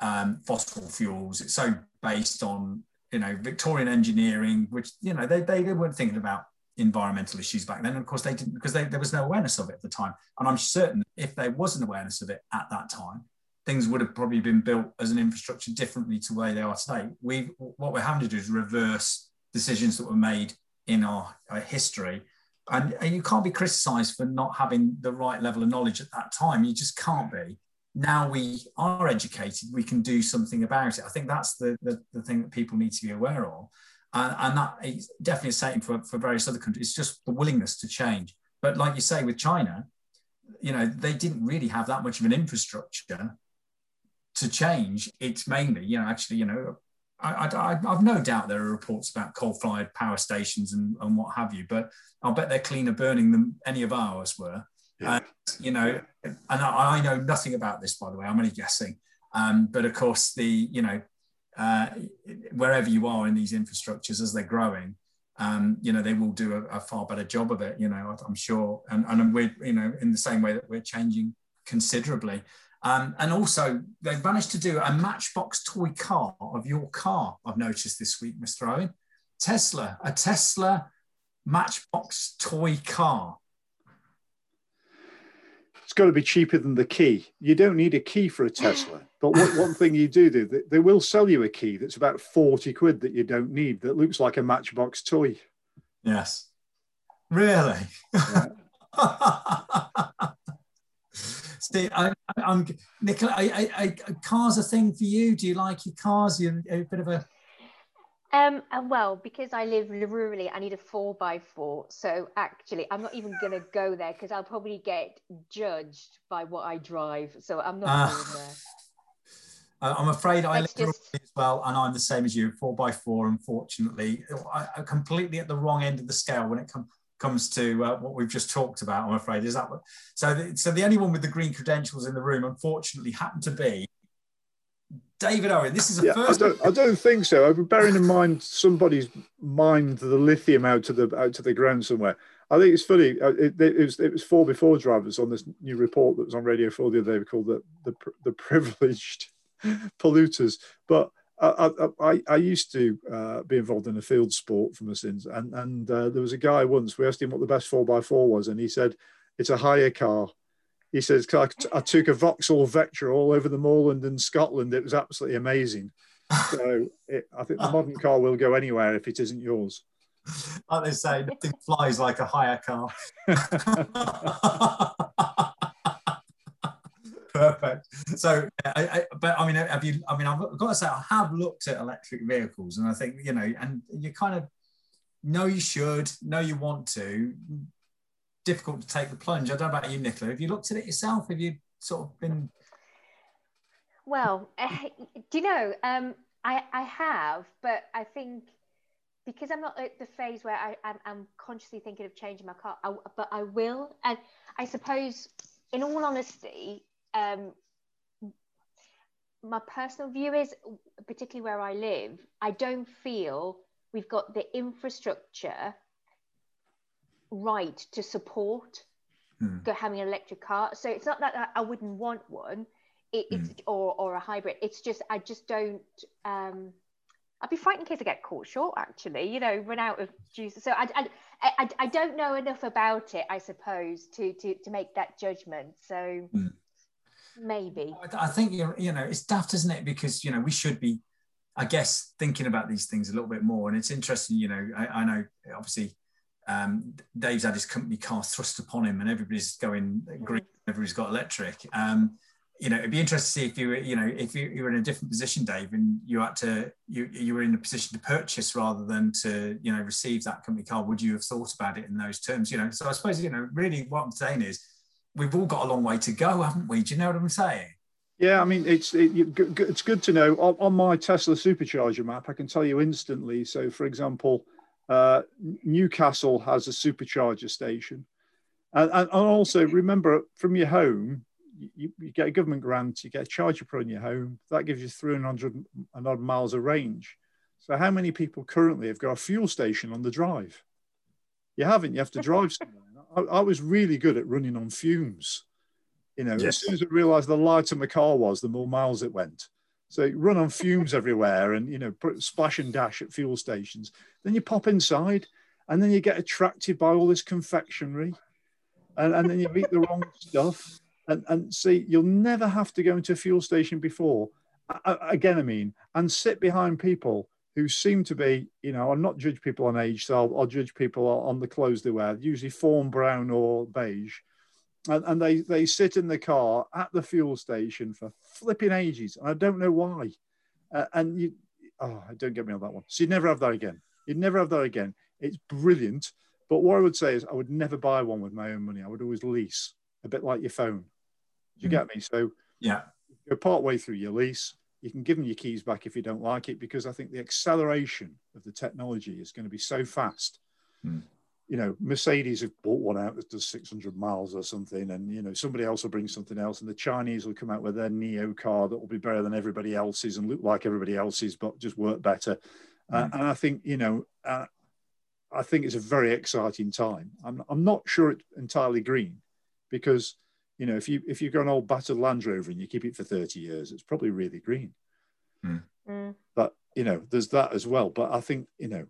um, fossil fuels. It's so based on, you know, Victorian engineering, which, you know, they, they, weren't thinking about environmental issues back then. And of course, they didn't because they, there was no awareness of it at the time. And I'm certain if there was an awareness of it at that time, things would have probably been built as an infrastructure differently to where they are today. We what we're having to do is reverse decisions that were made in our, our history, and, and you can't be criticised for not having the right level of knowledge at that time. You just can't be. Now we are educated, we can do something about it. I think that's the, the, the thing that people need to be aware of. And, and that is definitely the same for, for various other countries. It's just the willingness to change. But like you say, with China, you know, they didn't really have that much of an infrastructure to change, it's mainly, you know, actually, you know, I, I've no doubt there are reports about coal-fired power stations and, and what have you, but I'll bet they're cleaner burning than any of ours were. And, you know, and I, I, know nothing about this, by the way. I'm only guessing. Um, but of course, the you know, uh, wherever you are in these infrastructures as they're growing, um, you know, they will do a, a, far better job of it. You know, I'm sure, and and we're you know in the same way that we're changing considerably. Um, and also, they've managed to do a Matchbox toy car of your car, I've noticed this week, Mr. Owen. Tesla, a Tesla Matchbox toy car. It's got to be cheaper than the key. You don't need a key for a Tesla. [SIGHS] But what, one thing you do do, they, they will sell you a key that's about 40 quid that you don't need, that looks like a Matchbox toy. Yes. Really? Yeah. [LAUGHS] Steve, I, am Nicola. I, I, I, cars a thing for you? Do you like your cars? You're a bit of a. Um, well, because I live rurally, I need a four by four. So actually, I'm not even going to go there because I'll probably get judged by what I drive. So I'm not uh, going there. I'm afraid I live just... as well, and I'm the same as you, four by four. Unfortunately, I, am completely at the wrong end of the scale when it comes comes to uh, what we've just talked about. I'm afraid is that what, so. The, so the only one with the green credentials in the room, unfortunately, happened to be David Owen. This is a yeah, first. I don't, I don't think so. Bearing in mind somebody's mined the lithium out to the out to the ground somewhere. I think it's funny. Uh, it, it, was it was four by four drivers on this new report that was on Radio Four the other day called the the, the privileged [LAUGHS] polluters. But I, I, I used to uh, be involved in a field sport for my sins, and and uh, there was a guy once. We asked him what the best four by four was, and he said it's a hire car. He says I, I took a Vauxhall Vectra all over the moorland in Scotland. It was absolutely amazing. So [LAUGHS] it, I think the modern car will go anywhere if it isn't yours. Like they say, nothing flies like a hire car. [LAUGHS] Perfect. So, I, I, but I mean, have you? I mean, I've got to say, I have looked at electric vehicles, and I think you know, and you kind of know you should, know you want to. Difficult to take the plunge. I don't know about you, Nicola. Have you looked at it yourself? Have you sort of been? Well, uh, do you know? Um, I I have, but I think because I'm not at the phase where I, I'm, I'm consciously thinking of changing my car, I, but I will. And I suppose, in all honesty, um, my personal view is, particularly where I live, I don't feel we've got the infrastructure right to support hmm. having an electric car. So it's not that I wouldn't want one, it, it's hmm. or or a hybrid. It's just I just don't. Um, I'd be frightened in case I get caught short. Actually, you know, run out of juice. So I, I, I, I don't know enough about it, I suppose, to to to make that judgment. So. Hmm. Maybe. I think you're, you know it's daft, isn't it? Because you know we should be, I guess, thinking about these things a little bit more. And it's interesting, you know. I, I know obviously um, Dave's had his company car thrust upon him, and everybody's going green. Everybody's got electric. Um, you know, it'd be interesting to see if you were, you know, if you, you were in a different position, Dave, and you had to, you, you were in a position to purchase rather than to, you know, receive that company car. Would you have thought about it in those terms? You know, so I suppose, you know, really what I'm saying is we've all got a long way to go, haven't we? Do you know what I'm saying? Yeah, I mean, it's it, it's good to know. On, on, my Tesla supercharger map, I can tell you instantly. So, for example, uh, Newcastle has a supercharger station, and, and also remember from your home, you, you, get a government grant, you get a charger put in your home. That gives you 300 and odd miles of range. So, how many people currently have got a fuel station on the drive? You haven't. You have to drive [LAUGHS] somewhere. I, I, was really good at running on fumes. You know, yes. as soon as I realised the lighter my car was, the more miles it went. So run on fumes everywhere, and you know, splash and dash at fuel stations. Then you pop inside, and then you get attracted by all this confectionery, and, and then you eat the wrong [LAUGHS] stuff. And, and see, you'll never have to go into a fuel station before. I, again, I mean, and sit behind people who seem to be, you know, I'll not judge people on age, so I'll, I'll judge people on the clothes they wear, usually fawn brown or beige. And, and, they, they sit in the car at the fuel station for flipping ages. And I don't know why. Uh, and you, oh, don't get me on that one. So you'd never have that again. You'd never have that again. It's brilliant. But what I would say is I would never buy one with my own money. I would always lease, a bit like your phone. Do you mm. get me? So yeah, you're part way through your lease you can give them your keys back if you don't like it because I think the acceleration of the technology is going to be so fast. Mm. You know, Mercedes have bought one out that does 600 miles or something, and you know somebody else will bring something else, and the Chinese will come out with their NIO car that will be better than everybody else's and look like everybody else's, but just work better. Mm. Uh, hmm. and I think you know, uh, I think it's a very exciting time. I'm I'm not sure it's entirely green because you know, if you if you've got an old battered Land Rover and you keep it for 30 years, it's probably really green. Mm. Mm. But you know, there's that as well. But I think you know,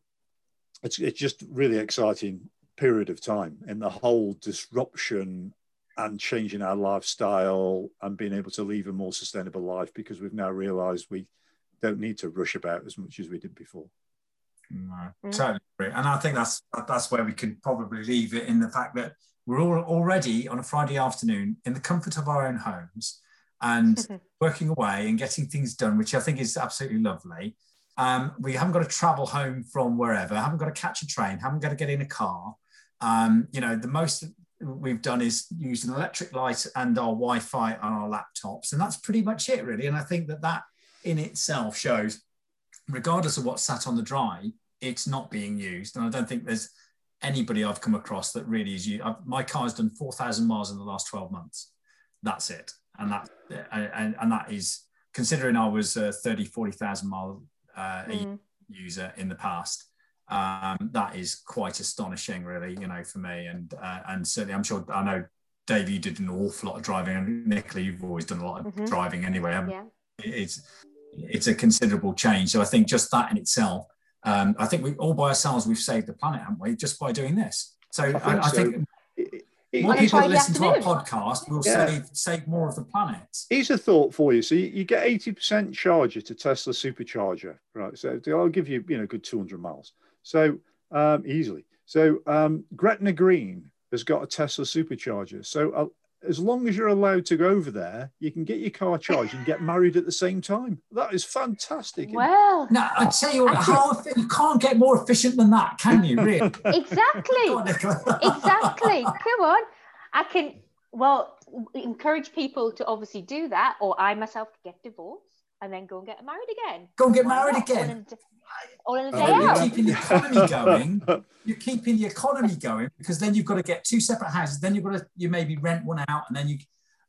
it's it's just really exciting period of time in the whole disruption and changing our lifestyle and being able to live a more sustainable life because we've now realized we don't need to rush about as much as we did before. No, mm. totally agree. And I think that's that's where we could probably leave it in the fact that we're all already on a Friday afternoon in the comfort of our own homes and [LAUGHS] working away and getting things done, which I think is absolutely lovely. Um, we haven't got to travel home from wherever, haven't got to catch a train, haven't got to get in a car. Um, you know, the most we've done is use an electric light and our Wi-Fi on our laptops, and that's pretty much it, really. And I think that that in itself shows, regardless of what's sat on the drive, it's not being used. And I don't think there's anybody I've come across that really is you. My car's done 4,000 miles in the last 12 months. That's it. And that, and, and that is considering I was a 30, 40,000 mile uh, mm. user in the past. um, that is quite astonishing, really, you know, for me. And uh, and certainly, I'm sure I know Dave, you did an awful lot of driving, and Nicola, you've always done a lot of mm-hmm. driving anyway. Yeah. It's it's a considerable change. So I think just that in itself, um, I think we all by ourselves we've saved the planet, haven't we? Just by doing this. So I think, I, I think more people that listen to our podcast will yeah. save save more of the planet. Here's a thought for you. So you, you get 80% charger to Tesla supercharger, right? So I'll give you, you know, good 200 miles. So um, easily. So um, Gretna Green has got a Tesla supercharger. So uh, as long as you're allowed to go over there, you can get your car charged and get married at the same time. That is fantastic. Well, now I tell you, how, you can't get more efficient than that, can you? Really? [LAUGHS] exactly. on, exactly. Come on, I can. Well, encourage people to obviously do that, or I myself get divorced and then go and get married again. Go and get Why married not? again. All in, a day You're keeping the economy [LAUGHS] going. You're keeping the economy going because then you've got to get two separate houses. Then you've got to you maybe rent one out, and then you,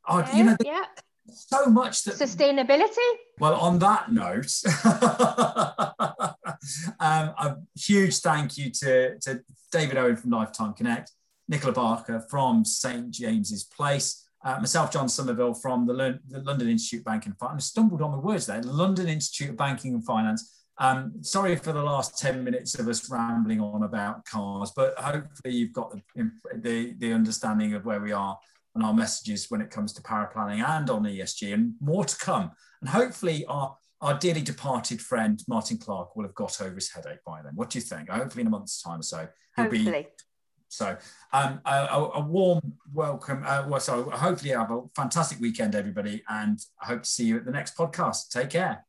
oh, yeah, you know, yeah. so much that sustainability. Well, on that note, [LAUGHS] um, a huge thank you to, to David Owen from Lifetime Connect, Nicola Barker from St James's Place uh, myself, John Somerville from the, the, London Institute of Banking and Finance. I stumbled on the words there, London Institute of Banking and Finance. Um, sorry for the last 10 minutes of us rambling on about cars, but hopefully you've got the, the, the understanding of where we are and our messages when it comes to paraplanning and on ESG and more to come. And hopefully our, our dearly departed friend, Martin Clark, will have got over his headache by then. What do you think? Hopefully in a month's time or so, he'll hopefully. be so um, a, a, warm welcome. Uh, well, so hopefully have a fantastic weekend, everybody, and I hope to see you at the next podcast. Take care.